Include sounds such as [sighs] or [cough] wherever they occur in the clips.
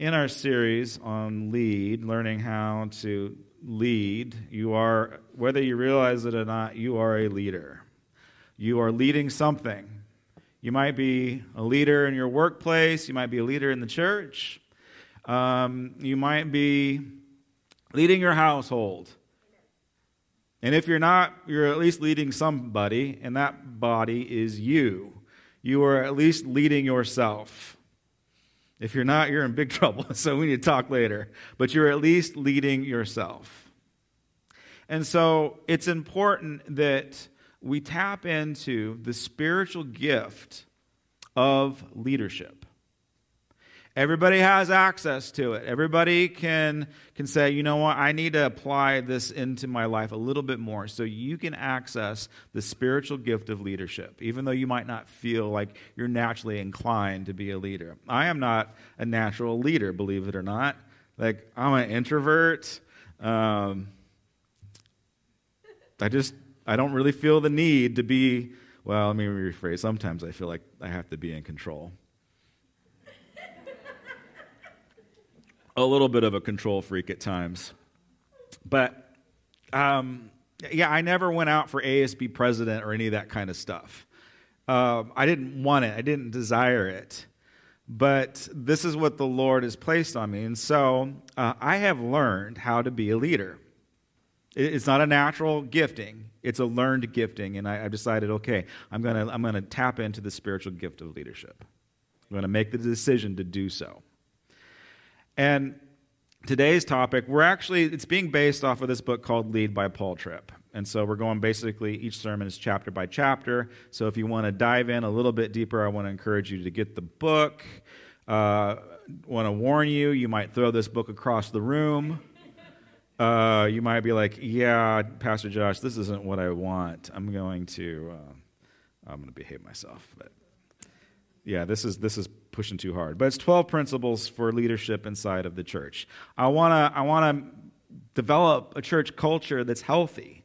in our series on lead, learning how to lead, you are, whether you realize it or not, you are a leader. You are leading something. You might be a leader in your workplace, you might be a leader in the church, um, you might be leading your household. And if you're not, you're at least leading somebody, and that body is you. You are at least leading yourself. If you're not, you're in big [laughs] trouble, so we need to talk later. But you're at least leading yourself. And so it's important that we tap into the spiritual gift of leadership. Everybody has access to it. Everybody can, can say, you know what, I need to apply this into my life a little bit more. So you can access the spiritual gift of leadership, even though you might not feel like you're naturally inclined to be a leader. I am not a natural leader, believe it or not. Like, I'm an introvert. Um, I just, I don't really feel the need to be, well, let me rephrase. Sometimes I feel like I have to be in control. A little bit of a control freak at times. But um, yeah, I never went out for ASB president or any of that kind of stuff. Um, I didn't want it, I didn't desire it. But this is what the Lord has placed on me. And so uh, I have learned how to be a leader. It's not a natural gifting, it's a learned gifting. And I, have decided, okay, I'm going to I'm going to tap into the spiritual gift of leadership. I'm going to make the decision to do so. And today's topic, we're actually, it's being based off of this book called Lead by Paul Tripp. And so we're going basically, each sermon is chapter by chapter. So if you want to dive in a little bit deeper, I want to encourage you to get the book. Uh, want to warn you, you might throw this book across the room. Uh, you might be like, yeah, Pastor Josh, this isn't what I want. I'm going to, uh, I'm going to behave myself. But yeah, this is, this is pushing too hard. But it's 12 principles for leadership inside of the church. I want to I want to develop a church culture that's healthy,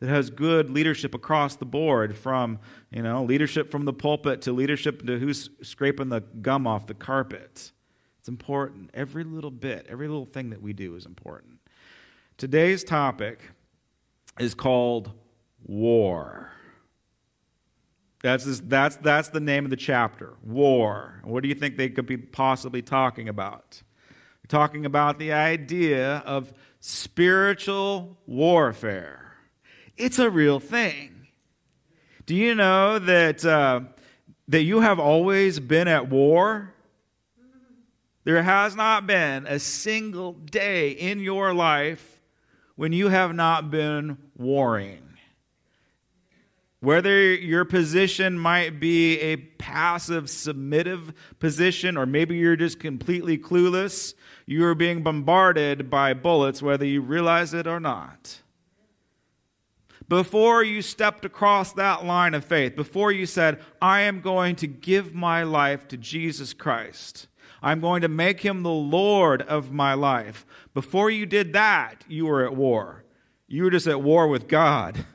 that has good leadership across the board from, you know, leadership from the pulpit to leadership to who's scraping the gum off the carpet. It's important. Every little bit, every little thing that we do is important. Today's topic is called war. That's, that's, that's the name of the chapter war. What do you think they could be possibly talking about? They're talking about the idea of spiritual warfare. It's a real thing. Do you know that, uh, that you have always been at war? There has not been a single day in your life when you have not been warring. Whether your position might be a passive, submissive position, or maybe you're just completely clueless, you are being bombarded by bullets, whether you realize it or not. Before you stepped across that line of faith, before you said, I am going to give my life to Jesus Christ, I'm going to make him the Lord of my life, before you did that, you were at war. You were just at war with God. [laughs]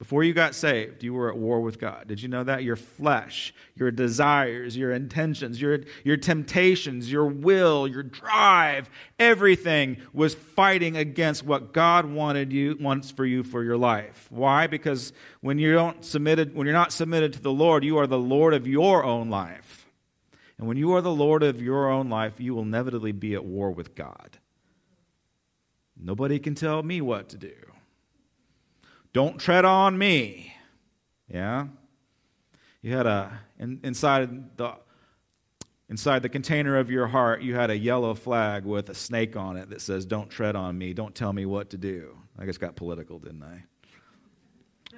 Before you got saved, you were at war with God. Did you know that? Your flesh, your desires, your intentions, your, your temptations, your will, your drive, everything was fighting against what God wanted you wants for you for your life. Why? Because when you don't submitted, when you're not submitted to the Lord, you are the Lord of your own life. And when you are the Lord of your own life, you will inevitably be at war with God. Nobody can tell me what to do. Don't tread on me. Yeah? You had a, in, inside the, inside the container of your heart, you had a yellow flag with a snake on it that says, Don't tread on me. Don't tell me what to do. I guess got political, didn't I? [laughs]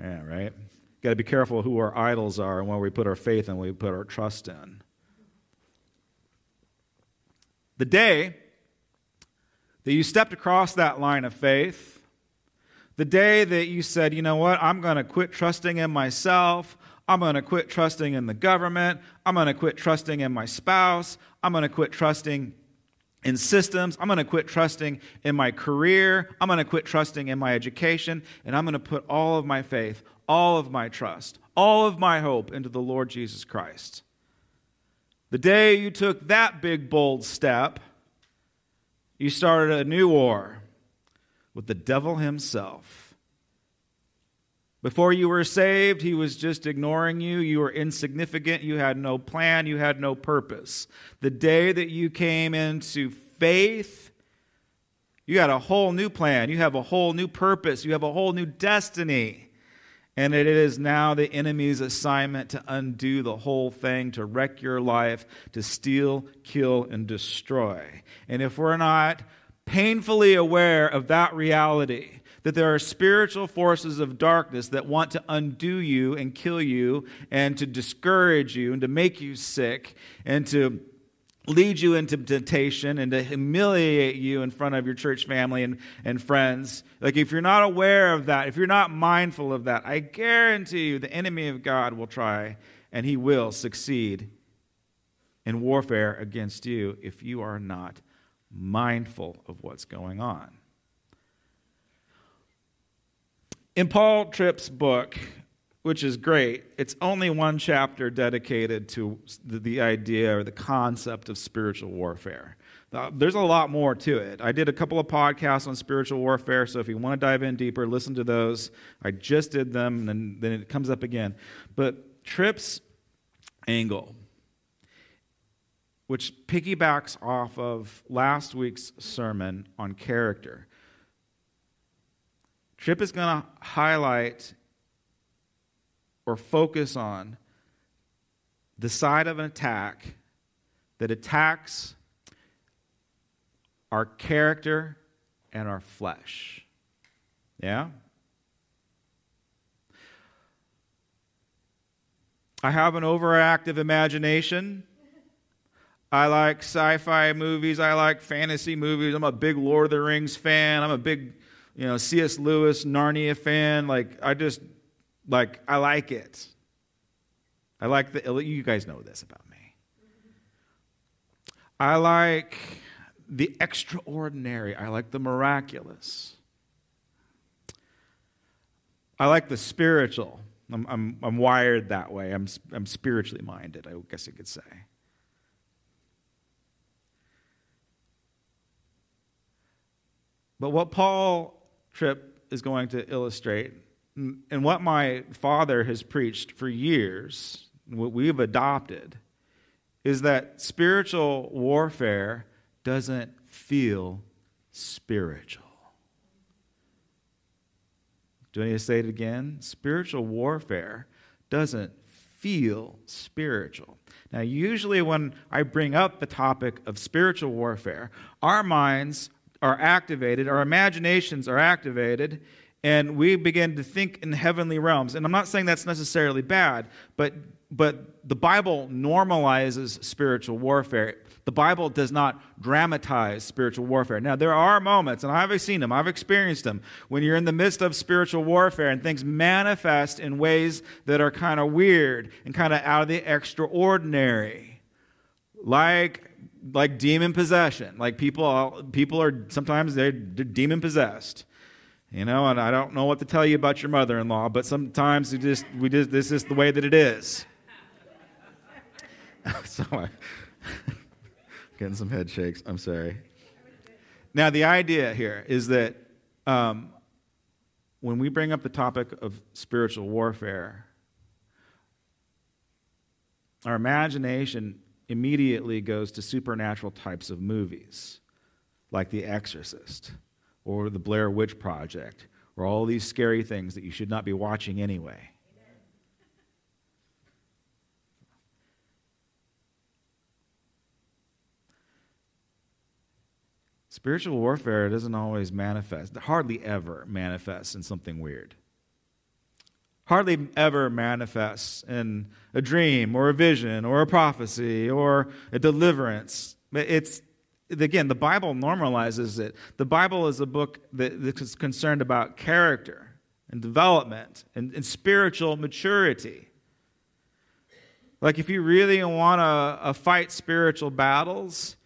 Yeah, right? Got to be careful who our idols are and where we put our faith and we put our trust in. The day that you stepped across that line of faith, the day that you said, you know what, I'm going to quit trusting in myself. I'm going to quit trusting in the government. I'm going to quit trusting in my spouse. I'm going to quit trusting in systems. I'm going to quit trusting in my career. I'm going to quit trusting in my education. And I'm going to put all of my faith, all of my trust, all of my hope into the Lord Jesus Christ. The day you took that big, bold step, you started a new war with the devil himself. Before you were saved, he was just ignoring you. You were insignificant. You had no plan. You had no purpose. The day that you came into faith, you got a whole new plan. You have a whole new purpose. You have a whole new destiny. And it is now the enemy's assignment to undo the whole thing, to wreck your life, to steal, kill, and destroy. And if we're not painfully aware of that reality, that there are spiritual forces of darkness that want to undo you and kill you and to discourage you and to make you sick and to lead you into temptation and to humiliate you in front of your church family and, and friends. Like, if you're not aware of that, if you're not mindful of that, I guarantee you the enemy of God will try and he will succeed in warfare against you if you are not mindful of what's going on. In Paul Tripp's book, which is great. It's only one chapter dedicated to the, idea or the concept of spiritual warfare. Uh, there's a lot more to it. I did a couple of podcasts on spiritual warfare, so if you want to dive in deeper, listen to those. I just did them, and then it comes up again. But Tripp's angle, which piggybacks off of last week's sermon on character, Tripp is going to highlight or focus on the side of an attack that attacks our character and our flesh. Yeah? I have an overactive imagination. I like sci fi movies. I like fantasy movies. I'm a big Lord of the Rings fan. I'm a big, you know, C.S. Lewis, Narnia fan. Like, I just like, I like it. I like the, you guys know this about me. I like the extraordinary. I like the miraculous. I like the spiritual. I'm, I'm, I'm wired that way. I'm, I'm spiritually minded, I guess you could say. But what Paul Tripp is going to illustrate and what my father has preached for years, what we've adopted, is that spiritual warfare doesn't feel spiritual. Do I need to say it again? Spiritual warfare doesn't feel spiritual. Now, usually when I bring up the topic of spiritual warfare, our minds are activated, our imaginations are activated, and we begin to think in heavenly realms. And I'm not saying that's necessarily bad, but, but the Bible normalizes spiritual warfare. The Bible does not dramatize spiritual warfare. Now, there are moments, and I've seen them, I've experienced them, when you're in the midst of spiritual warfare and things manifest in ways that are kind of weird and kind of out of the extraordinary. Like, like demon possession. Like people, people are sometimes they're, demon possessed you know, and I don't know what to tell you about your mother in law, but sometimes we just, we just, this is the way that it is. [laughs] so I, [laughs] getting some head shakes. I'm sorry. Now, the idea here is that um, when we bring up the topic of spiritual warfare, our imagination immediately goes to supernatural types of movies, like The Exorcist or the Blair Witch Project or all these scary things that you should not be watching anyway. Spiritual warfare doesn't always manifest, hardly ever manifests in something weird. Hardly ever manifests in a dream or a vision or a prophecy or a deliverance. It's again, the Bible normalizes it. The Bible is a book that, is concerned about character and development and, and spiritual maturity. Like, if you really want to uh, fight spiritual battles,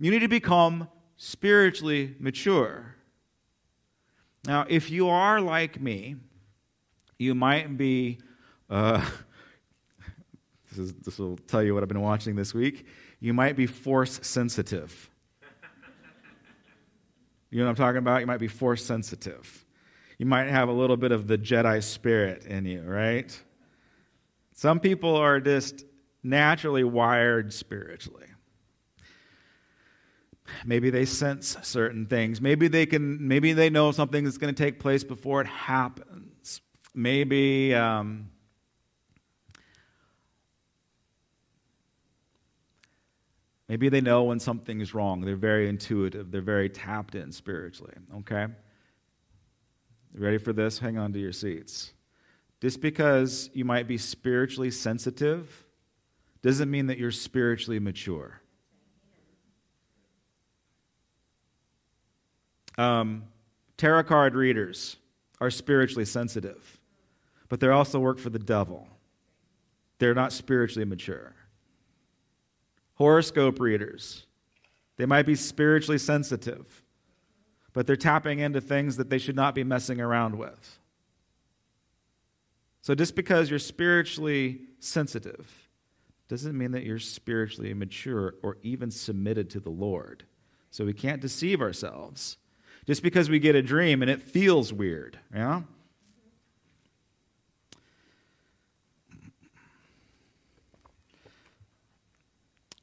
you need to become spiritually mature. Now, if you are like me, you might be uh, [laughs] This, is, this will tell you what I've been watching this week. You might be force sensitive. You know what I'm talking about? You might be force sensitive. You might have a little bit of the Jedi spirit in you, right? Some people are just naturally wired spiritually. Maybe they sense certain things. Maybe they can. Maybe they know something that's going to take place before it happens. Maybe um, maybe they know when something is wrong. They're very intuitive. They're very tapped in spiritually. Okay. Ready for this? Hang on to your seats. Just because you might be spiritually sensitive doesn't mean that you're spiritually mature. Um, tarot card readers are spiritually sensitive, but they also work for the devil. They're not spiritually mature. Horoscope readers, they might be spiritually sensitive, but they're tapping into things that they should not be messing around with. So just because you're spiritually sensitive doesn't mean that you're spiritually mature or even submitted to the Lord. So we can't deceive ourselves just because we get a dream and it feels weird. Yeah?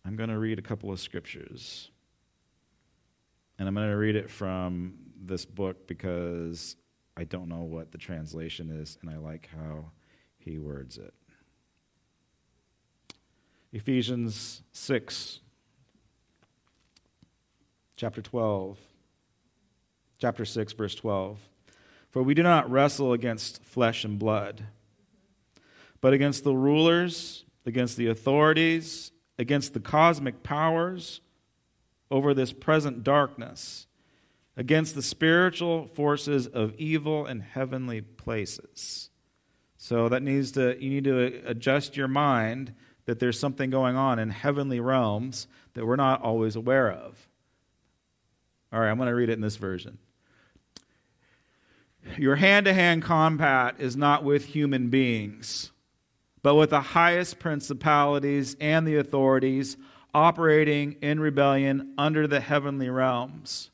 I'm going to read a couple of scriptures. And I'm going to read it from this book because I don't know what the translation is, and I like how he words it. Ephesians 6, chapter 12 chapter 6, verse 12. For we do not wrestle against flesh and blood, but against the rulers, against the authorities, against the cosmic powers over this present darkness, against the spiritual forces of evil in heavenly places. So that needs to you need to adjust your mind that there's something going on in heavenly realms that we're not always aware of. All right, I'm going to read it in this version. Your hand to hand combat is not with human beings, but with the highest principalities and the authorities operating in rebellion under the heavenly realms.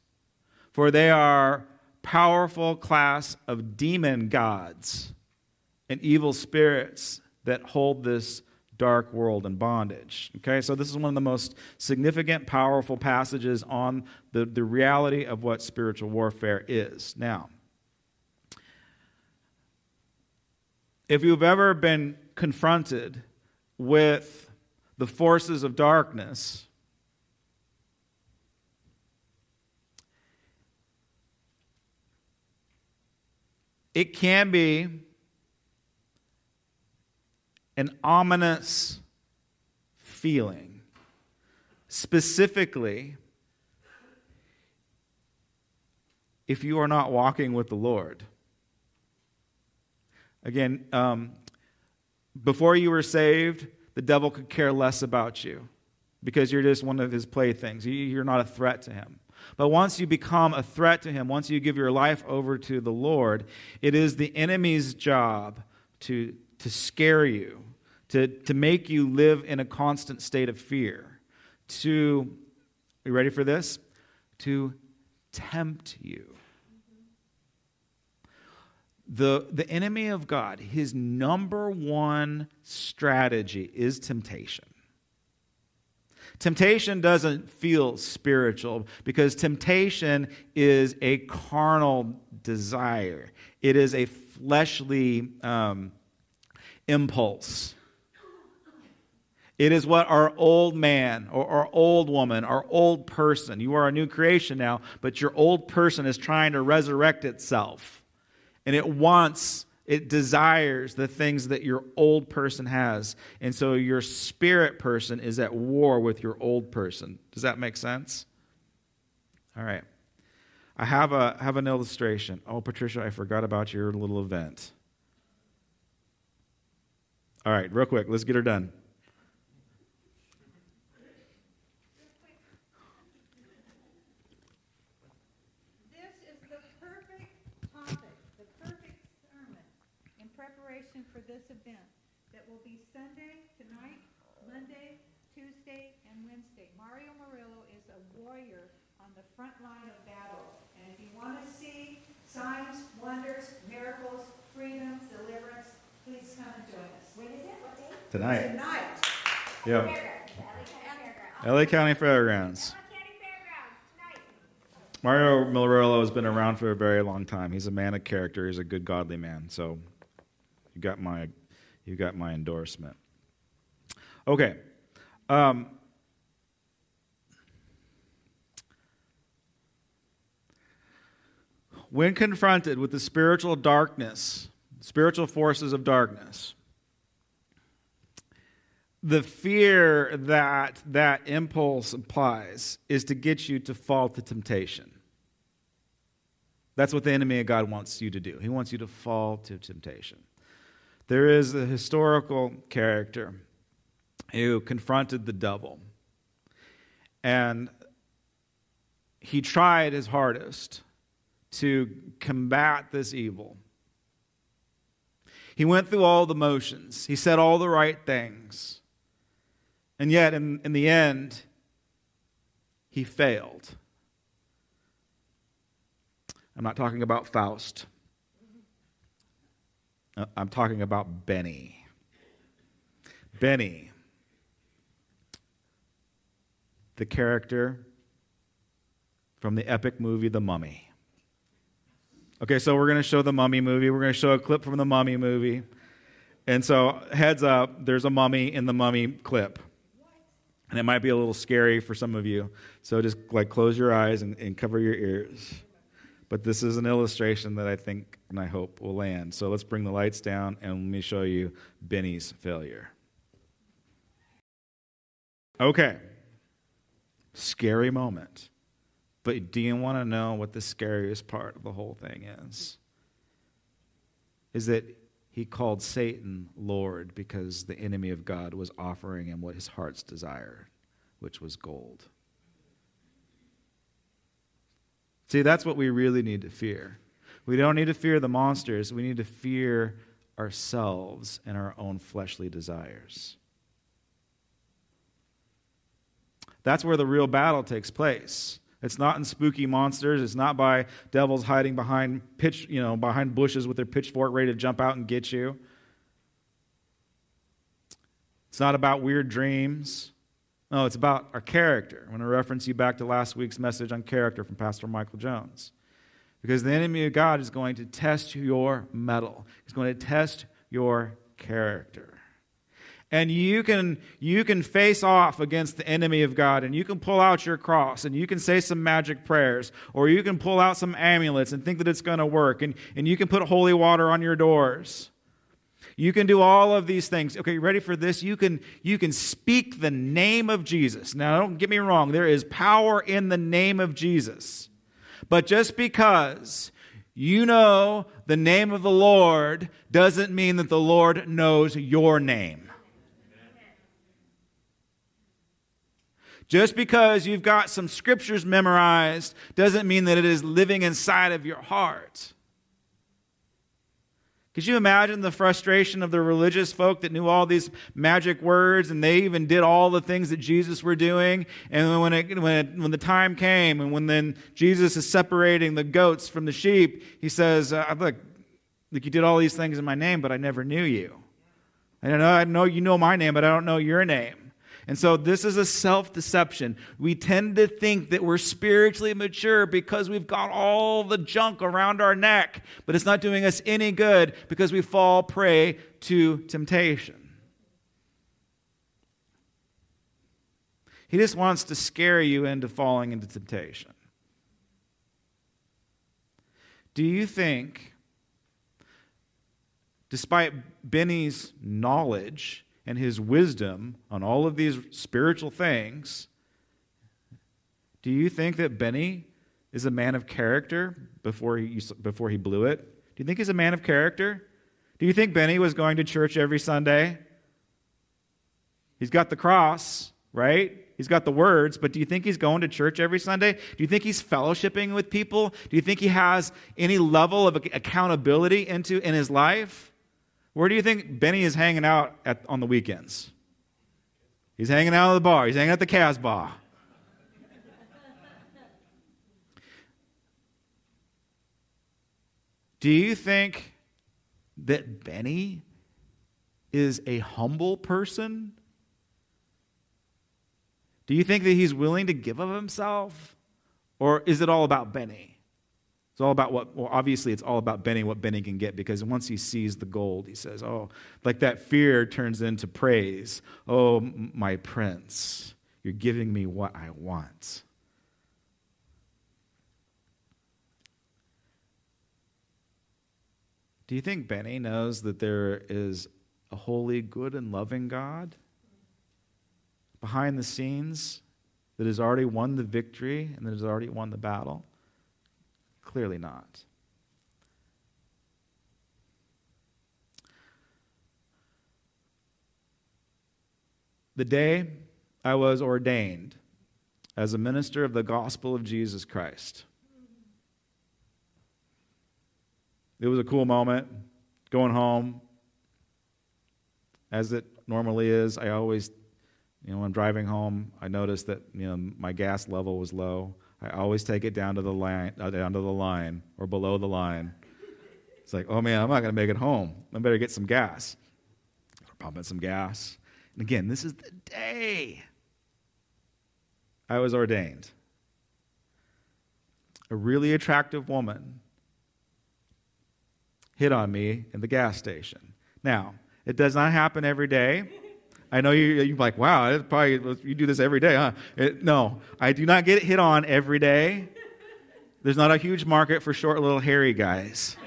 For they are powerful class of demon gods and evil spirits that hold this dark world in bondage. Okay, so this is one of the most significant, powerful passages on the, the reality of what spiritual warfare is. Now, If you've ever been confronted with the forces of darkness, it can be an ominous feeling. Specifically, if you are not walking with the Lord. Again, um, before you were saved, the devil could care less about you because you're just one of his playthings. You're not a threat to him. But once you become a threat to him, once you give your life over to the Lord, it is the enemy's job to, to scare you, to, to make you live in a constant state of fear, to, are you ready for this? To tempt you the, the enemy of God, his number one strategy is temptation. Temptation doesn't feel spiritual because temptation is a carnal desire, it is a fleshly um, impulse. It is what our old man or our old woman, our old person, you are a new creation now, but your old person is trying to resurrect itself and it wants it desires the things that your old person has. And so your spirit person is at war with your old person. Does that make sense? All right. I have a have an illustration. Oh patricia i forgot about your little event. All right real quick let's get her done for this event that will be Sunday tonight Monday, Tuesday, and Wednesday. Mario Murillo is a warrior on the front line of battle. And if you want to see signs, wonders, miracles, freedom, deliverance, please come and join us. When is it? What day? Tonight. Tonight. Yep. Fairgrounds. The LA LA County Fairgrounds. County Fairgrounds. LA County Fairgrounds tonight. Mario Murillo has been around for a very long time. He's a man of character. He's a good, godly man. So you got my, you got my endorsement. Okay. Um, when confronted with the spiritual darkness, spiritual forces of darkness, the fear that that impulse implies is to get you to fall to temptation. That's what the enemy of God wants you to do. He wants you to fall to temptation. There is a historical character who confronted the devil, and he tried his hardest to combat this evil. He went through all the motions, he said all the right things. And yet, in, in the end, he failed. I'm not talking about Faust. Uh, I'm talking about Benny. Benny, the character from the epic movie The Mummy. Okay, so we're going to show the Mummy movie. We're going to show a clip from the Mummy movie. And so, heads up, there's a mummy in the Mummy clip. And it might be a little scary for some of you. So just like close your eyes and, and cover your ears. But this is an illustration that I think and I hope will land. So let's bring the lights down and let me show you Benny's failure. Okay. Scary moment. But do you want to know what the scariest part of the whole thing is? Is that he called Satan Lord because the enemy of God was offering him what his heart's desired, which was gold. See, that's what we really need to fear. We don't need to fear the monsters, we need to fear ourselves and our own fleshly desires. That's where the real battle takes place. It's not in spooky monsters. It's not by devils hiding behind pitch, you know, behind bushes with their pitchfork ready to jump out and get you. It's not about weird dreams. No, it's about our character. I want to reference you back to last week's message on character from Pastor Michael Jones. Because the enemy of God is going to test your mettle. He's going to test your character and you can you can face off against the enemy of God and you can pull out your cross and you can say some magic prayers or you can pull out some amulets and think that it's going to work and, and you can put holy water on your doors. You can do all of these things. Okay, ready for this? You can you can speak the name of Jesus. Now don't get me wrong, there is power in the name of Jesus. But just because you know the name of the Lord doesn't mean that the Lord knows your name. Just because you've got some scriptures memorized doesn't mean that it is living inside of your heart. Could you imagine the frustration of the religious folk that knew all these magic words and they even did all the things that Jesus were doing? And when, it, when, it, when the time came and when then Jesus is separating the goats from the sheep, he says, uh, Look, look, you did all these things in my name, but I never knew you. I know, I know you know my name, but I don't know your name. And so this is a self deception. We tend to think that we're spiritually mature because we've got all the junk around our neck, but it's not doing us any good because we fall prey to temptation. He just wants to scare you into falling into temptation. Do you think, despite Benny's knowledge, and his wisdom on all of these spiritual things, do you think that Benny is a man of character before he, before he blew it? Do you think he's a man of character? Do you think Benny was going to church every Sunday? He's got the cross, right? He's got the words, but do you think he's going to church every Sunday? Do you think he's fellowshipping with people? Do you think he has any level of accountability into in his life? Where do you think Benny is hanging out at, on the weekends? He's hanging out at the bar. He's hanging at the Casbah. Do you think that Benny is a humble person? Do you think that he's willing to give of himself? Or is it all about Benny? It's all about what, well, obviously, it's all about Benny, what Benny can get, because once he sees the gold, he says, Oh, like that fear turns into praise. Oh, my prince, you're giving me what I want. Do you think Benny knows that there is a holy, good, and loving God behind the scenes that has already won the victory and that has already won the battle? Clearly not. The day I was ordained as a minister of the gospel of Jesus Christ, it was a cool moment going home. As it normally is, I always, you know, when I'm driving home, I noticed that, you know, my gas level was low. I always take it down to the line, uh, down to the line or below the line. It's like, oh man, I'm not going to make it home. I better get some gas. pumping some gas. And again, this is the day I was ordained. A really attractive woman hit on me in the gas station. Now, it does not happen every day. I know you, you're like, wow, probably, you do this every day, huh? It, no, I do not get hit on every day. There's not a huge market for short little hairy guys.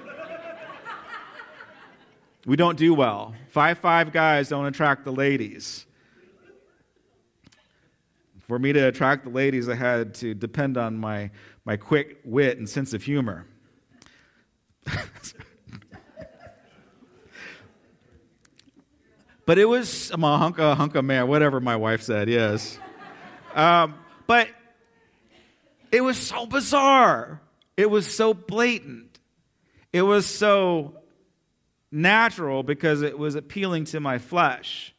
We don't do well. Five five guys don't attract the ladies. For me to attract the ladies, I had to depend on my, my quick wit and sense of humor. [laughs] But it was, I'm a hunk of, hunk of man, whatever my wife said, yes. Um, but it was so bizarre. It was so blatant. It was so natural because it was appealing to my flesh.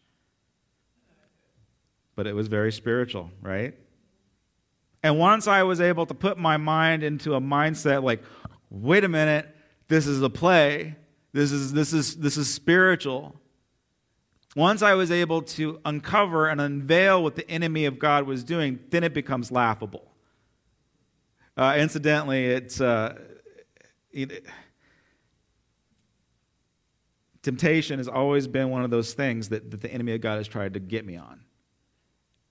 But it was very spiritual, right? And once I was able to put my mind into a mindset like, wait a minute, this is a play. This is this is this is spiritual. Once I was able to uncover and unveil what the enemy of God was doing, then it becomes laughable. Uh, incidentally, it's uh, it, temptation has always been one of those things that, that the enemy of God has tried to get me on.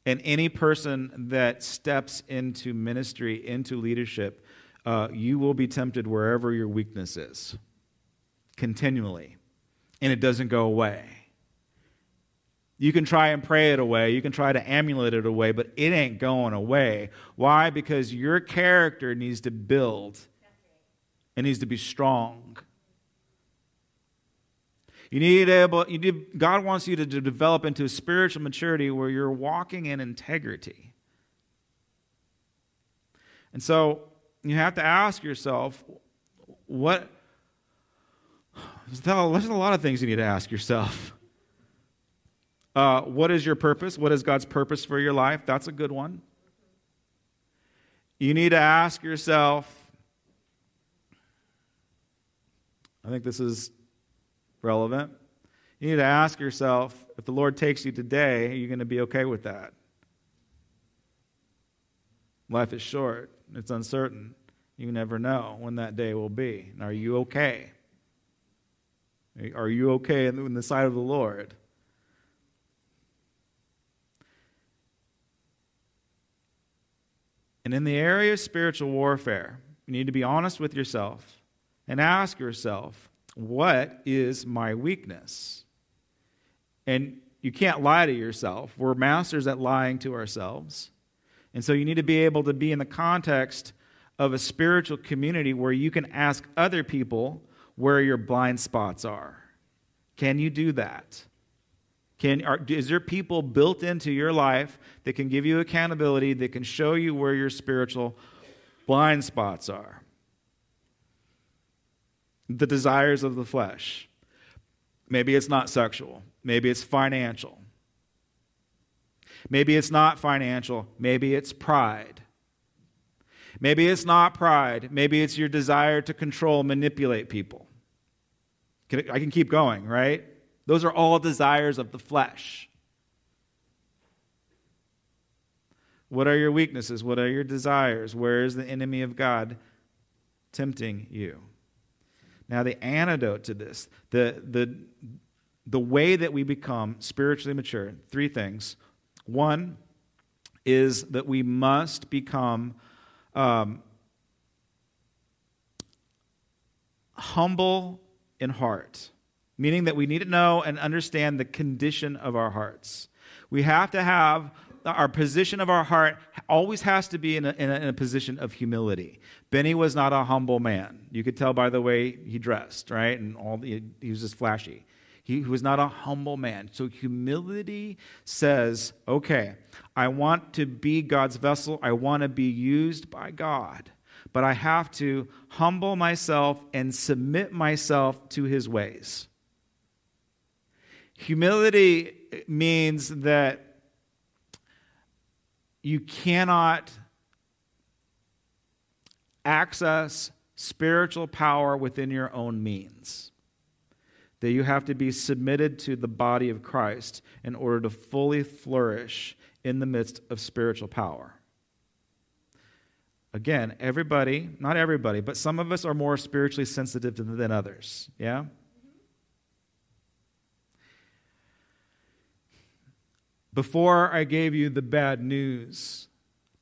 And any person that steps into ministry, into leadership, uh, you will be tempted wherever your weakness is, continually. And it doesn't go away. You can try and pray it away. You can try to amulet it away, but it ain't going away. Why? Because your character needs to build. It needs to be strong. You need able, you need, God wants you to, develop into a spiritual maturity where you're walking in integrity. And so you have to ask yourself, what? There's a lot of things you need to ask yourself. Uh, what is your purpose? What is God's purpose for your life? That's a good one. You need to ask yourself, I think this is relevant. You need to ask yourself if the Lord takes you today, are you going to be okay with that? Life is short, it's uncertain. You never know when that day will be. Are you okay? Are you okay in the sight of the Lord? And in the area of spiritual warfare, you need to be honest with yourself and ask yourself, what is my weakness? And you can't lie to yourself. We're masters at lying to ourselves. And so you need to be able to be in the context of a spiritual community where you can ask other people where your blind spots are. Can you do that? Can, are, is there people built into your life that can give you accountability, that can show you where your spiritual blind spots are? The desires of the flesh. Maybe it's not sexual, maybe it's financial. Maybe it's not financial. Maybe it's pride. Maybe it's not pride. Maybe it's your desire to control, manipulate people. I can keep going, right? Those are all desires of the flesh. What are your weaknesses? What are your desires? Where is the enemy of God tempting you? Now, the antidote to this, the, the, the way that we become spiritually mature, three things. One is that we must become um, humble in heart, meaning that we need to know and understand the condition of our hearts. We have to have our position of our heart always has to be in a, in a, in a position of humility. Benny was not a humble man. You could tell by the way he dressed, right? And all the, he was just flashy. He was not a humble man. So humility says, okay, I want to be God's vessel. I want to be used by God. But I have to humble myself and submit myself to his ways. Humility means that you cannot access spiritual power within your own means. That you have to be submitted to the body of Christ in order to fully flourish in the midst of spiritual power. Again, everybody, not everybody, but some of us are more spiritually sensitive than others. Yeah? Before I gave you the bad news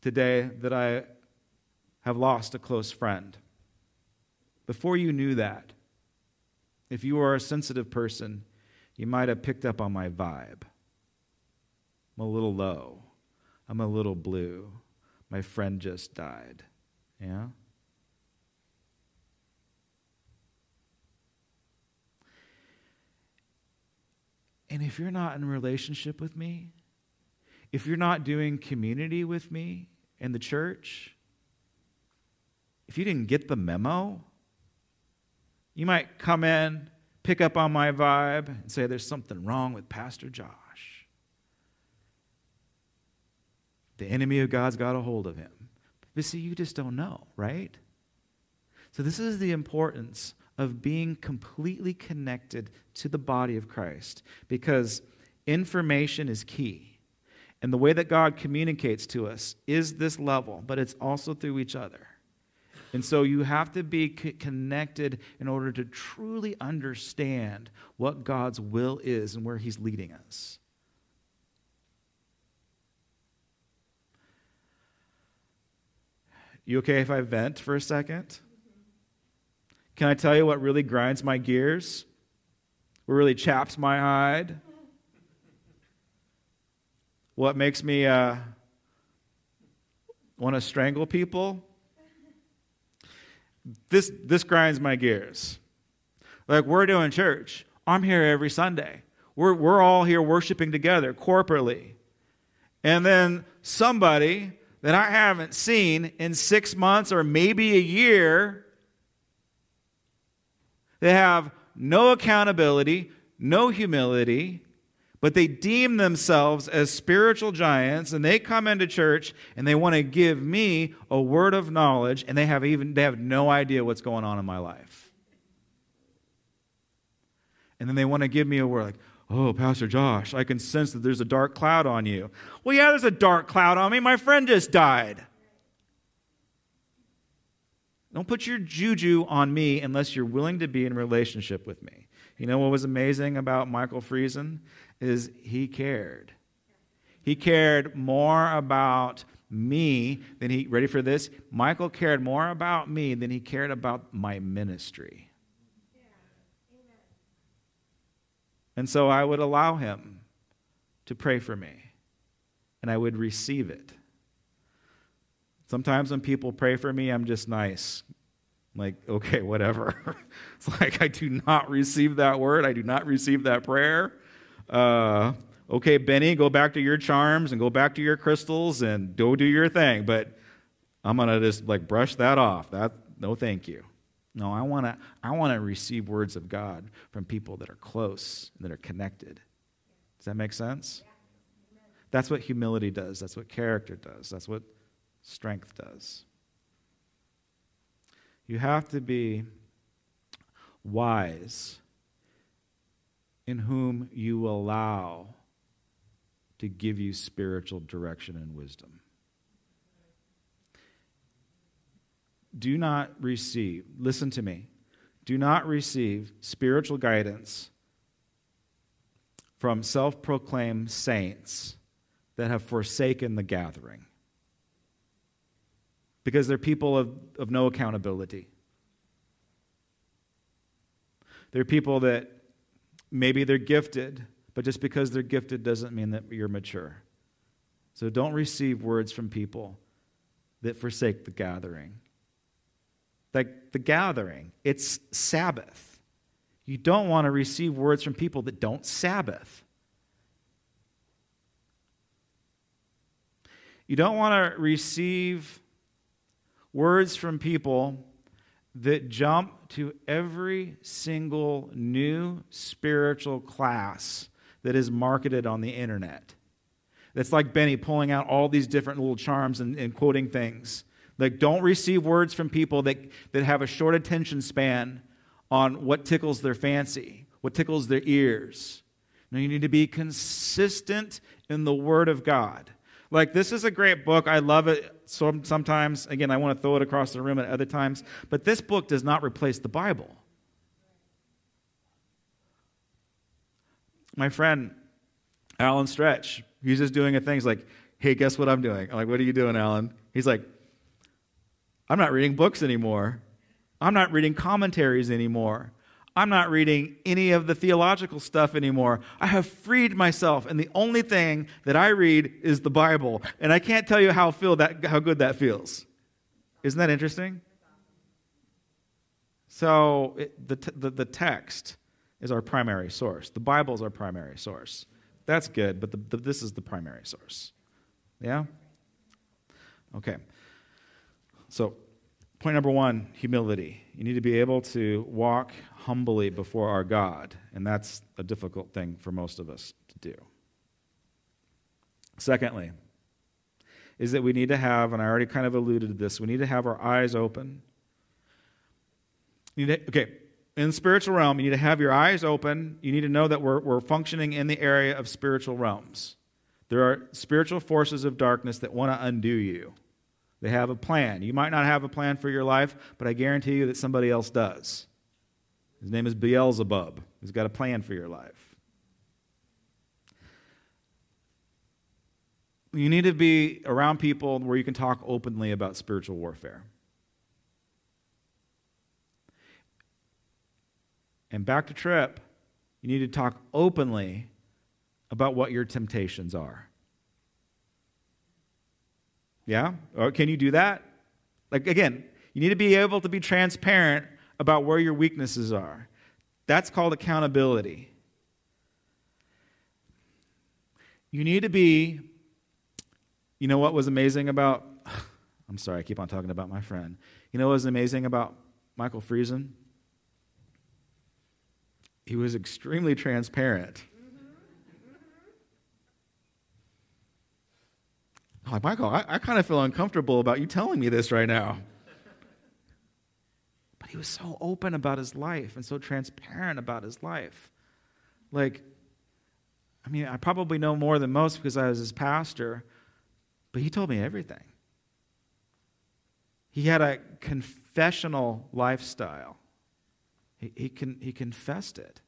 today that I have lost a close friend, before you knew that, if you are a sensitive person, you might have picked up on my vibe. I'm a little low. I'm a little blue. My friend just died. Yeah? And if you're not in relationship with me, if you're not doing community with me in the church, if you didn't get the memo, you might come in, pick up on my vibe, and say, There's something wrong with Pastor Josh. The enemy of God's got a hold of him. But see, you just don't know, right? So, this is the importance of being completely connected to the body of Christ because information is key. And the way that God communicates to us is this level, but it's also through each other. And so you have to be connected in order to truly understand what God's will is and where He's leading us. You okay if I vent for a second? Can I tell you what really grinds my gears? What really chaps my hide? What makes me uh, want to strangle people? This, this grinds my gears. Like, we're doing church. I'm here every Sunday. We're, we're all here worshiping together corporately. And then somebody that I haven't seen in six months or maybe a year, they have no accountability, no humility, but they deem themselves as spiritual giants and they come into church and they want to give me a word of knowledge and they have even they have no idea what's going on in my life. And then they want to give me a word like oh pastor josh i can sense that there's a dark cloud on you. Well yeah there's a dark cloud on me. My friend just died. Don't put your juju on me unless you're willing to be in relationship with me. You know what was amazing about michael friesen is he cared. He cared more about me than he, ready for this? Michael cared more about me than he cared about my ministry. And so I would allow him to pray for me, and I would receive it. Sometimes when people pray for me, I'm just nice. like, okay, whatever. [laughs] it's like I do not receive that word, I do not receive that prayer uh, okay, Benny, go back to your charms and go back to your crystals and go do your thing. But I'm gonna just like brush that off. That no, thank you. No, I want to I want to receive words of God from people that are close, and that are connected. Does that make sense? That's what humility does. That's what character does. That's what strength does. You have to be wise in whom you allow to give you spiritual direction and wisdom. Do not receive, listen to me, do not receive spiritual guidance from self proclaimed saints that have forsaken the gathering because they're people of, of no accountability. They're people that maybe they're gifted, but just because they're gifted doesn't mean that you're mature. So don't receive words from people that forsake the gathering. Like the gathering, it's Sabbath. You don't want to receive words from people that don't Sabbath. You don't want to receive words from people that jump to every single new spiritual class that is marketed on the internet. That's like Benny pulling out all these different little charms and, and quoting things. Like, don't receive words from people that, that have a short attention span on what tickles their fancy, what tickles their ears. No, you need to be consistent in the Word of God. Like, this is a great book. I love it sometimes. Again, I want to throw it across the room at other times. But this book does not replace the Bible. My friend, Alan Stretch, he's just doing a thing. He's like, hey, guess what I'm doing? I'm like, what are you doing, Alan? He's like, I'm not reading books anymore. I'm not reading commentaries anymore. I'm not reading any of the theological stuff anymore. I have freed myself, and the only thing that I read is the Bible. And I can't tell you how, feel that, how good that feels. Isn't that interesting? So, it, the, the, the text is our primary source, the Bible is our primary source. That's good, but the, the, this is the primary source. Yeah? Okay. So, point number one humility. You need to be able to walk humbly before our God, and that's a difficult thing for most of us to do. Secondly, is that we need to have, and I already kind of alluded to this, we need to have our eyes open. To, okay, in the spiritual realm, you need to have your eyes open. You need to know that we're, we're functioning in the area of spiritual realms. There are spiritual forces of darkness that want to undo you. They have a plan. You might not have a plan for your life, but I guarantee you that somebody else does. His name is Beelzebub. He's got a plan for your life. You need to be around people where you can talk openly about spiritual warfare. And back to Trip, you need to talk openly about what your temptations are. Yeah? Or can you do that? Like, again, you need to be able to be transparent about where your weaknesses are. That's called accountability. You need to be, you know what was amazing about, [sighs] I'm sorry, I keep on talking about my friend. You know what was amazing about Michael Friesen? He was extremely transparent. I'm like, Michael, I, I kind of feel uncomfortable about you telling me this right now. But he was so open about his life and so transparent about his life. Like, I mean, I probably know more than most because I was his pastor, but he told me everything. He had a confessional lifestyle. He, he, con, he confessed it.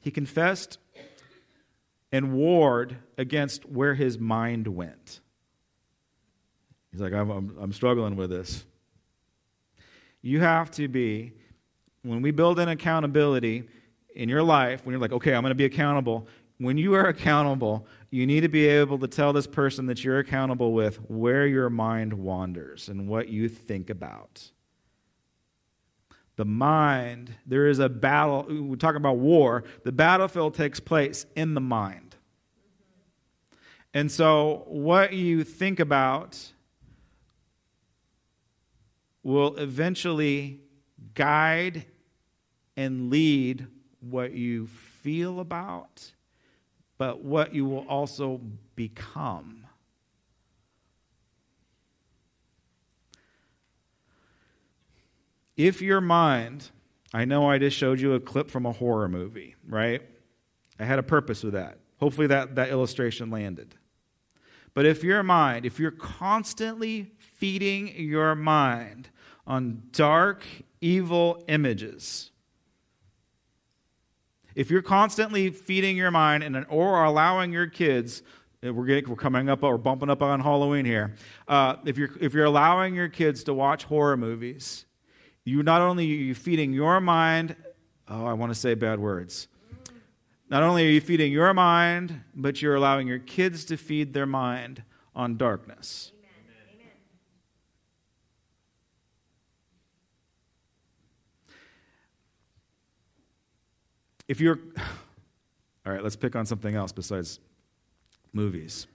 He confessed and warred against where his mind went. He's like, I'm, I'm, I'm struggling with this. You have to be, when we build in accountability in your life, when you're like, okay, I'm going to be accountable, when you are accountable, you need to be able to tell this person that you're accountable with where your mind wanders and what you think about. The mind, there is a battle. We're talking about war. The battlefield takes place in the mind. And so, what you think about will eventually guide and lead what you feel about, but what you will also become. If your mind, I know I just showed you a clip from a horror movie, right? I had a purpose with that. Hopefully that, that illustration landed. But if your mind, if you're constantly feeding your mind on dark, evil images, if you're constantly feeding your mind and, or allowing your kids, uh, we're, getting, we're coming up or bumping up on Halloween here. Uh, if, you're, if you're allowing your kids to watch horror movies, you not only are you feeding your mind, oh, I want to say bad words. Not only are you feeding your mind, but you're allowing your kids to feed their mind on darkness. If you're, [sighs] all right, let's pick on something else besides movies.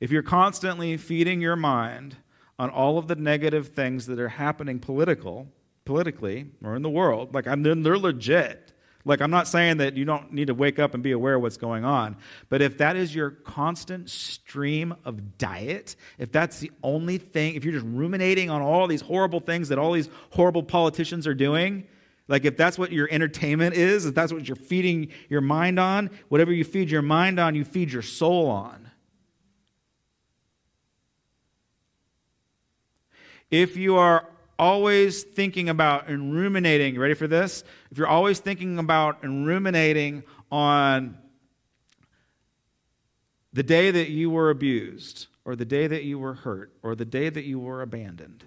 If you're constantly feeding your mind on all of the negative things that are happening political, politically or in the world, like I'm, then they're legit. Like, I'm not saying that you don't need to wake up and be aware of what's going on, but if that is your constant stream of diet, if that's the only thing, if you're just ruminating on all these horrible things that all these horrible politicians are doing, like if that's what your entertainment is, if that's what you're feeding your mind on, whatever you feed your mind on, you feed your soul on. If you are always thinking about and ruminating, ready for this? If you're always thinking about and ruminating on the day that you were abused, or the day that you were hurt, or the day that you were abandoned,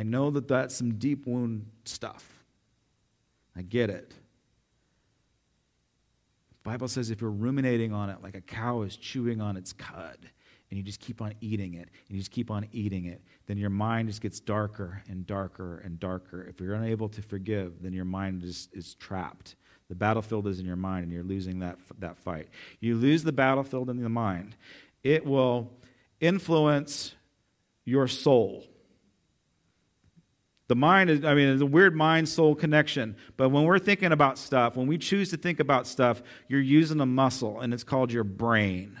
I know that that's some deep wound stuff. I get it. The Bible says if you're ruminating on it like a cow is chewing on its cud, and you just keep on eating it, and you just keep on eating it, then your mind just gets darker and darker and darker. If you're unable to forgive, then your mind is, is trapped. The battlefield is in your mind, and you're losing that, that fight. You lose the battlefield in the mind, it will influence your soul. The mind is, I mean, it's a weird mind soul connection. But when we're thinking about stuff, when we choose to think about stuff, you're using a muscle, and it's called your brain.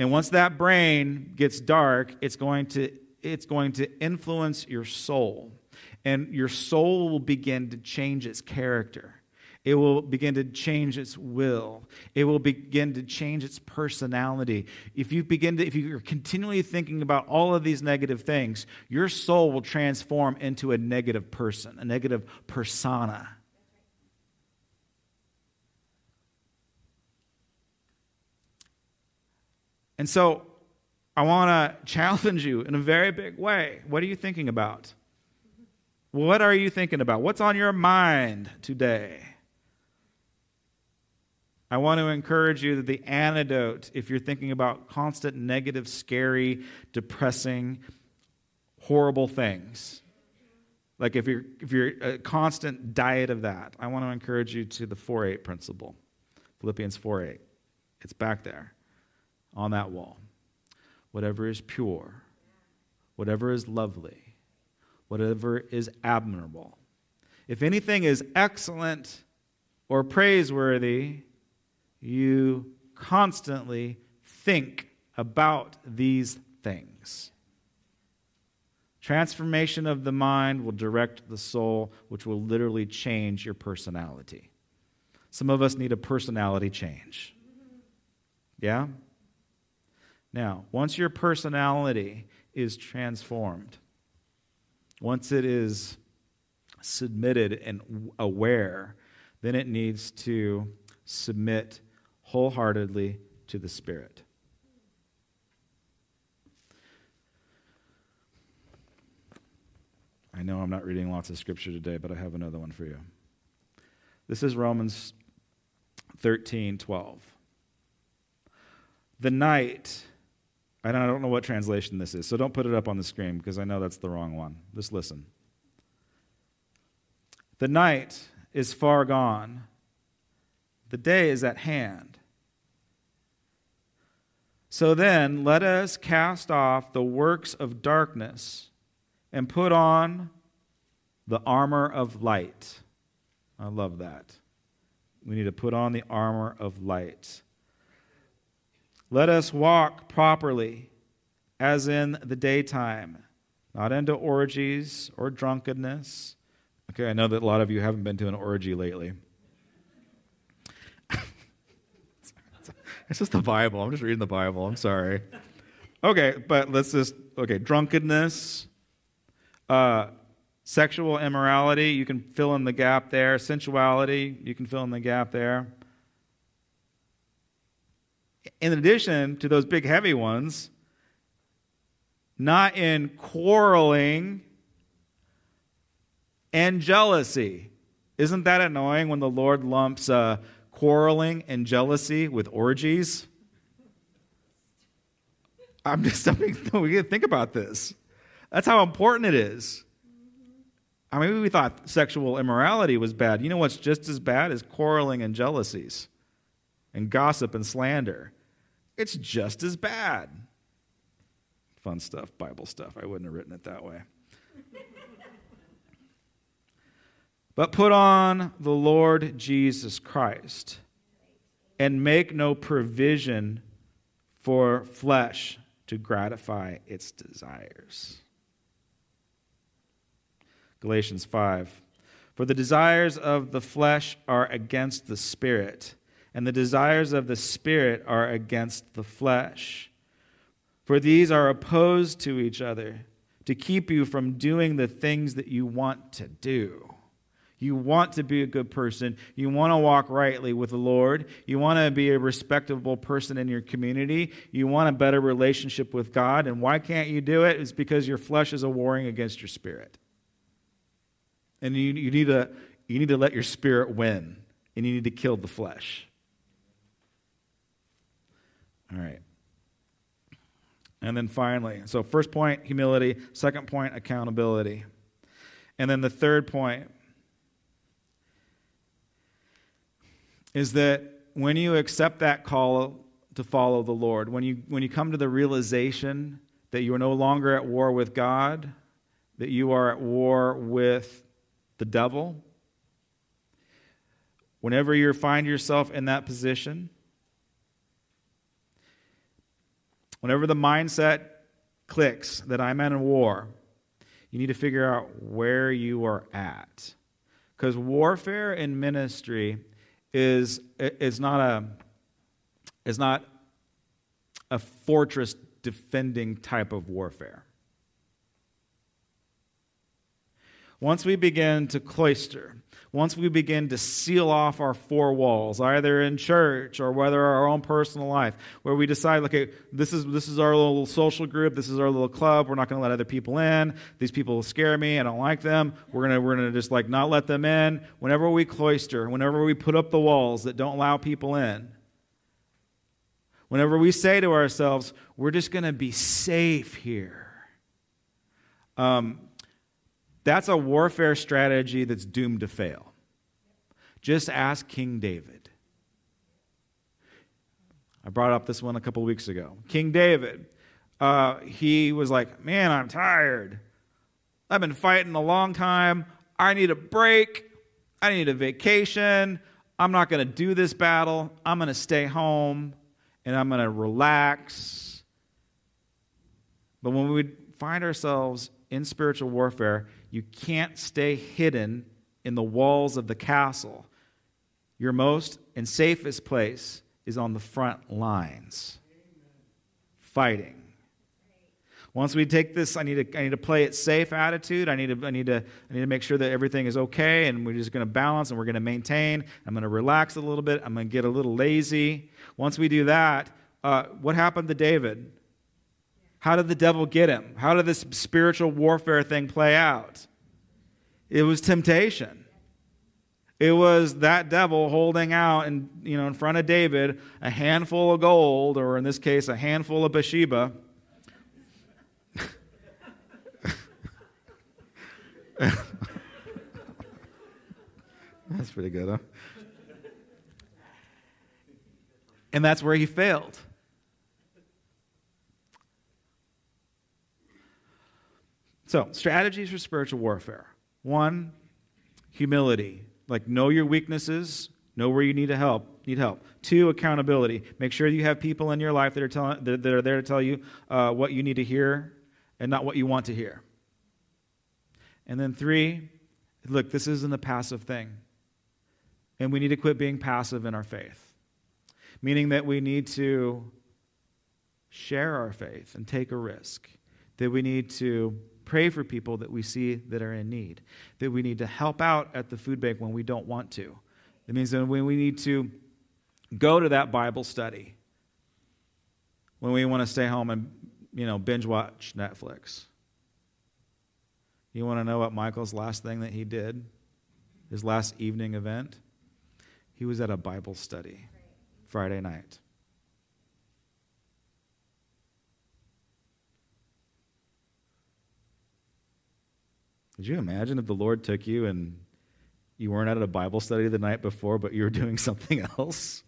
And once that brain gets dark, it's going to, it's going to influence your soul. And your soul will begin to change its character. It will begin to change its will. It will begin to change its personality. If you begin to, if you're continually thinking about all of these negative things, your soul will transform into a negative person, a negative persona. And so I want to [laughs] challenge you in a very big way. What are you thinking about? What are you thinking about? What's on your mind today? I want to encourage you that the antidote, if you're thinking about constant negative, scary, depressing, horrible things, like if you're, if you're a constant diet of that, I want to encourage you to the 4 8 principle. Philippians 4 8. It's back there on that wall. Whatever is pure, whatever is lovely, whatever is admirable. If anything is excellent or praiseworthy, you constantly think about these things. Transformation of the mind will direct the soul, which will literally change your personality. Some of us need a personality change. Yeah? Now, once your personality is transformed, once it is submitted and aware, then it needs to submit wholeheartedly to the Spirit. I know I'm not reading lots of scripture today, but I have another one for you. This is Romans 13 12. The night and I don't know what translation this is, so don't put it up on the screen because I know that's the wrong one. Just listen. The night is far gone, the day is at hand. So then, let us cast off the works of darkness and put on the armor of light. I love that. We need to put on the armor of light. Let us walk properly, as in the daytime, not into orgies or drunkenness. Okay, I know that a lot of you haven't been to an orgy lately. It's just the Bible. I'm just reading the Bible. I'm sorry. Okay, but let's just, okay, drunkenness, uh, sexual immorality, you can fill in the gap there. Sensuality, you can fill in the gap there in addition to those big heavy ones, not in quarreling and jealousy. Isn't that annoying when the Lord lumps uh, quarreling and jealousy with orgies? I'm just, mean, [laughs] we to think about this. That's how important it is. I mean, we thought sexual immorality was bad. You know what's just as bad is quarreling and jealousies and gossip and slander. It's just as bad. Fun stuff, Bible stuff. I wouldn't have written it that way. But put on the Lord Jesus Christ and make no provision for flesh to gratify its desires. Galatians 5. For the desires of the flesh are against the spirit and the desires of the Spirit are against the flesh. For these are opposed to each other to keep you from doing the things that you want to do. You want to be a good person. You want to walk rightly with the Lord. You want to be a respectable person in your community. You want a better relationship with God. And why can't you do it? It's because your flesh is a warring against your spirit. And you, you, need to, you need to let your spirit win, and you need to kill the flesh. All right. And then finally, so first point, humility. Second point, accountability. And then the third point is that when you accept that call to follow the Lord, when you, when you come to the realization that you are no longer at war with God, that you are at war with the devil, whenever you find yourself in that position, Whenever the mindset clicks that I'm in a war, you need to figure out where you are at. Because warfare in ministry is, is, not a, is not a fortress defending type of warfare. Once we begin to cloister, once we begin to seal off our four walls, either in church or whether our own personal life, where we decide, okay, this is, this is our little social group, this is our little club, we're not going to let other people in, these people scare me, I don't like them, we're going we're to just like not let them in. Whenever we cloister, whenever we put up the walls that don't allow people in, whenever we say to ourselves, we're just going to be safe here, um, that's a warfare strategy that's doomed to fail. Just ask King David. I brought up this one a couple weeks ago. King David, uh, he was like, Man, I'm tired. I've been fighting a long time. I need a break. I need a vacation. I'm not going to do this battle. I'm going to stay home and I'm going to relax. But when we find ourselves in spiritual warfare, you can't stay hidden in the walls of the castle. Your most and safest place is on the front lines, fighting. Once we take this, I need to, I need to play it safe attitude. I need, to, I, need to, I need to make sure that everything is okay and we're just going to balance and we're going to maintain. I'm going to relax a little bit. I'm going to get a little lazy. Once we do that, uh, what happened to David? How did the devil get him? How did this spiritual warfare thing play out? It was temptation. It was that devil holding out and you know in front of David a handful of gold, or in this case, a handful of Bathsheba. That's pretty good, huh? And that's where he failed. So, strategies for spiritual warfare. One, humility. Like, know your weaknesses, Know where you need to help. Need help. Two, accountability. Make sure you have people in your life that are telling that are there to tell you uh, what you need to hear and not what you want to hear. And then three, look, this isn't a passive thing, and we need to quit being passive in our faith, meaning that we need to share our faith and take a risk. That we need to pray for people that we see that are in need. That we need to help out at the food bank when we don't want to it means that when we need to go to that Bible study, when we want to stay home and, you know, binge watch Netflix. You want to know what Michael's last thing that he did? His last evening event? He was at a Bible study Friday night. Could you imagine if the Lord took you and you weren't at a Bible study the night before, but you were [laughs] doing something else?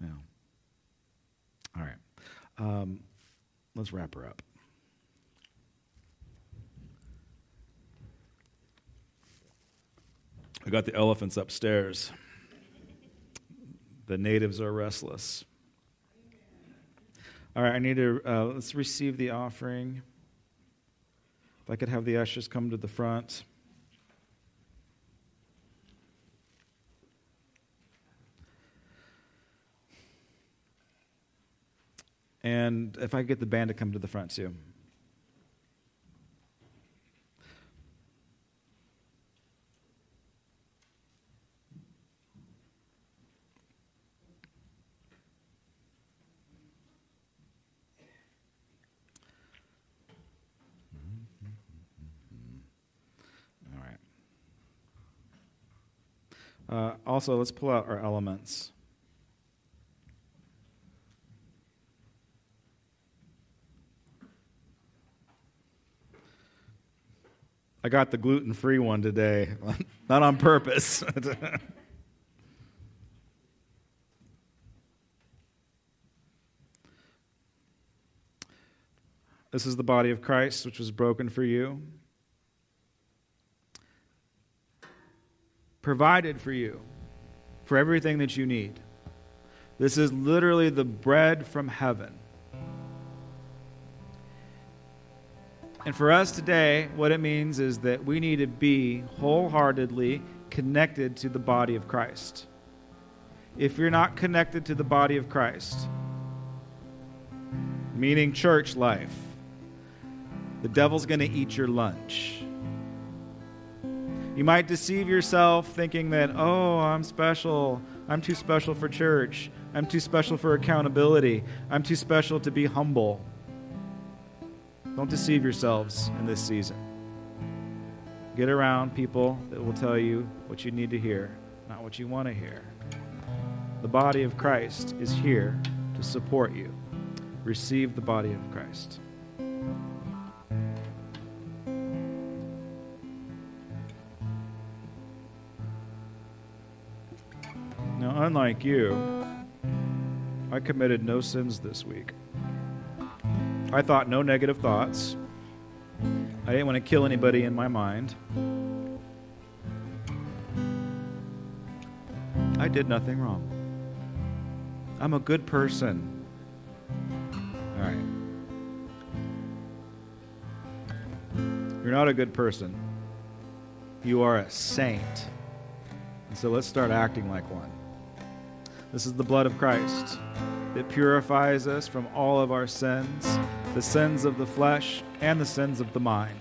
Yeah. All right. Um, let's wrap her up. I got the elephants upstairs. The natives are restless. All right, I need to uh, let's receive the offering. If I could have the ushers come to the front. And if I could get the band to come to the front too. Uh, also, let's pull out our elements. I got the gluten free one today, [laughs] not on purpose. [laughs] this is the body of Christ, which was broken for you. Provided for you for everything that you need. This is literally the bread from heaven. And for us today, what it means is that we need to be wholeheartedly connected to the body of Christ. If you're not connected to the body of Christ, meaning church life, the devil's going to eat your lunch. You might deceive yourself thinking that, oh, I'm special. I'm too special for church. I'm too special for accountability. I'm too special to be humble. Don't deceive yourselves in this season. Get around people that will tell you what you need to hear, not what you want to hear. The body of Christ is here to support you. Receive the body of Christ. Unlike you, I committed no sins this week. I thought no negative thoughts. I didn't want to kill anybody in my mind. I did nothing wrong. I'm a good person. All right. You're not a good person. You are a saint. And so let's start acting like one. This is the blood of Christ that purifies us from all of our sins, the sins of the flesh and the sins of the mind.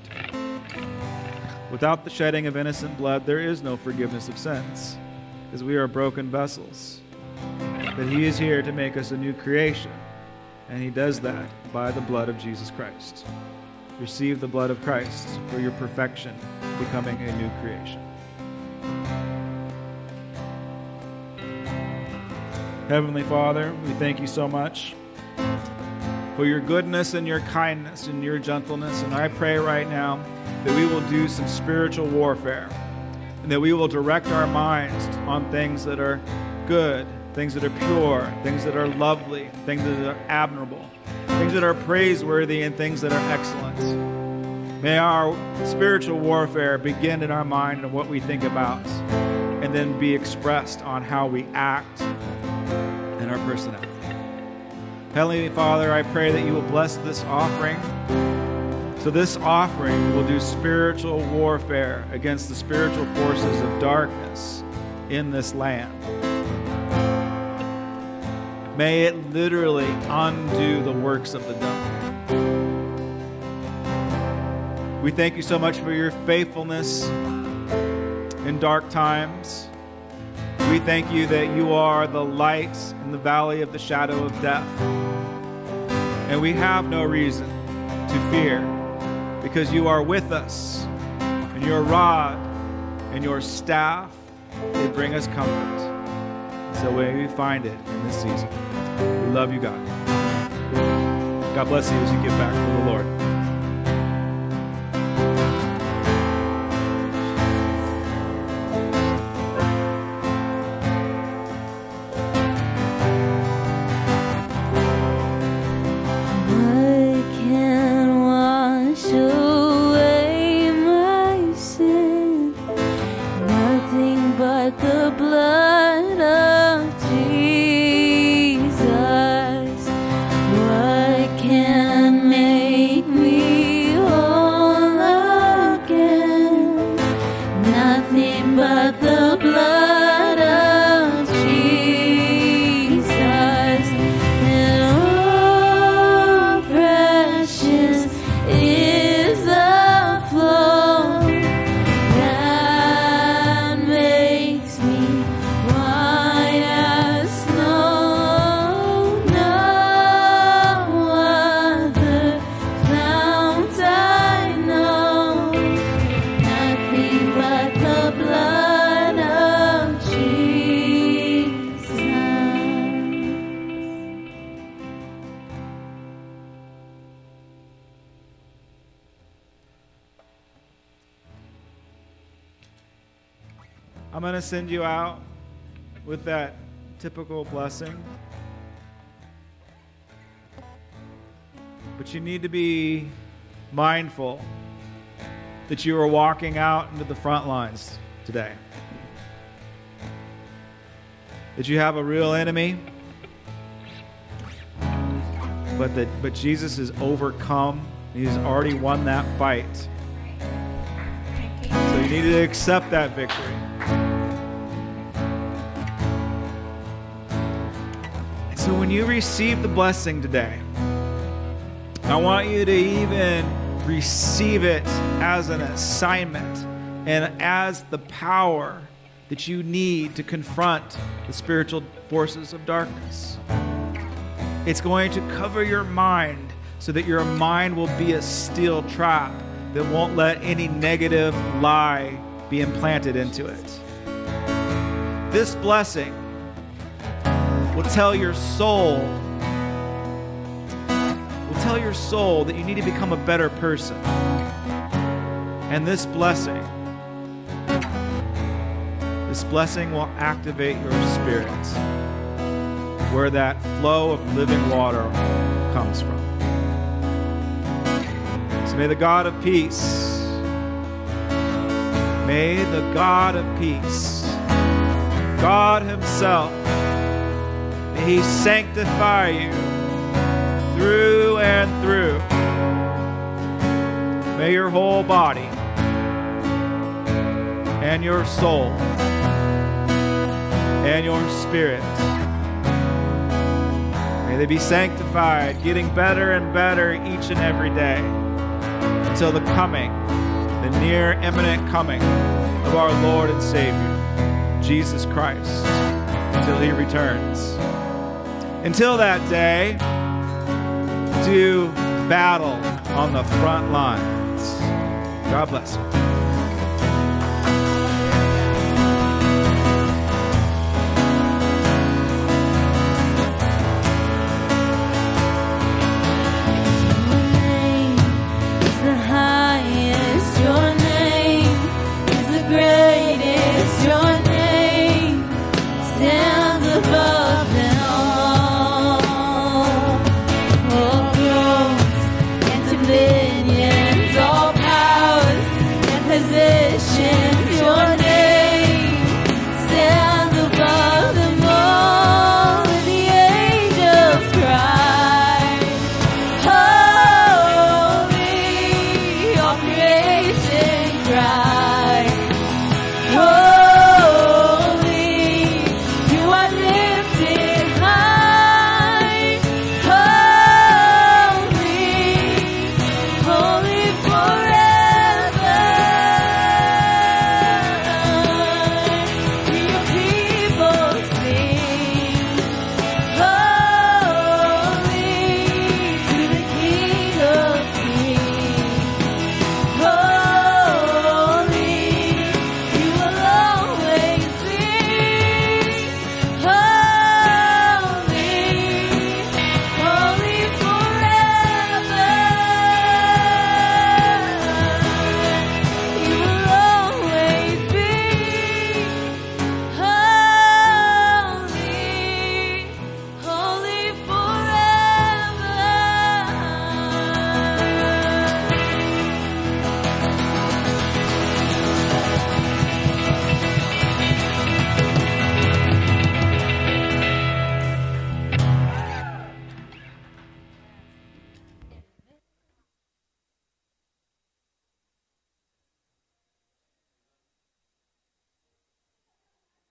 Without the shedding of innocent blood, there is no forgiveness of sins, because we are broken vessels. But He is here to make us a new creation, and He does that by the blood of Jesus Christ. Receive the blood of Christ for your perfection, becoming a new creation. Heavenly Father, we thank you so much for your goodness and your kindness and your gentleness. And I pray right now that we will do some spiritual warfare and that we will direct our minds on things that are good, things that are pure, things that are lovely, things that are admirable, things that are praiseworthy, and things that are excellent. May our spiritual warfare begin in our mind and what we think about, and then be expressed on how we act personality. Heavenly Father, I pray that you will bless this offering. So, this offering will do spiritual warfare against the spiritual forces of darkness in this land. May it literally undo the works of the devil. We thank you so much for your faithfulness in dark times. We thank you that you are the light in the valley of the shadow of death. And we have no reason to fear because you are with us, and your rod and your staff, they bring us comfort. So we find it in this season. We love you, God. God bless you as you give back to the Lord. You out with that typical blessing. But you need to be mindful that you are walking out into the front lines today. That you have a real enemy, but that but Jesus is overcome. He's already won that fight. So you need to accept that victory. So when you receive the blessing today, I want you to even receive it as an assignment and as the power that you need to confront the spiritual forces of darkness. It's going to cover your mind so that your mind will be a steel trap that won't let any negative lie be implanted into it. This blessing will tell your soul will tell your soul that you need to become a better person. And this blessing this blessing will activate your spirit where that flow of living water comes from. So may the God of peace may the God of peace God himself he sanctify you through and through. May your whole body and your soul and your spirit may they be sanctified, getting better and better each and every day until the coming, the near imminent coming of our Lord and Savior, Jesus Christ, until he returns. Until that day, do battle on the front lines. God bless you.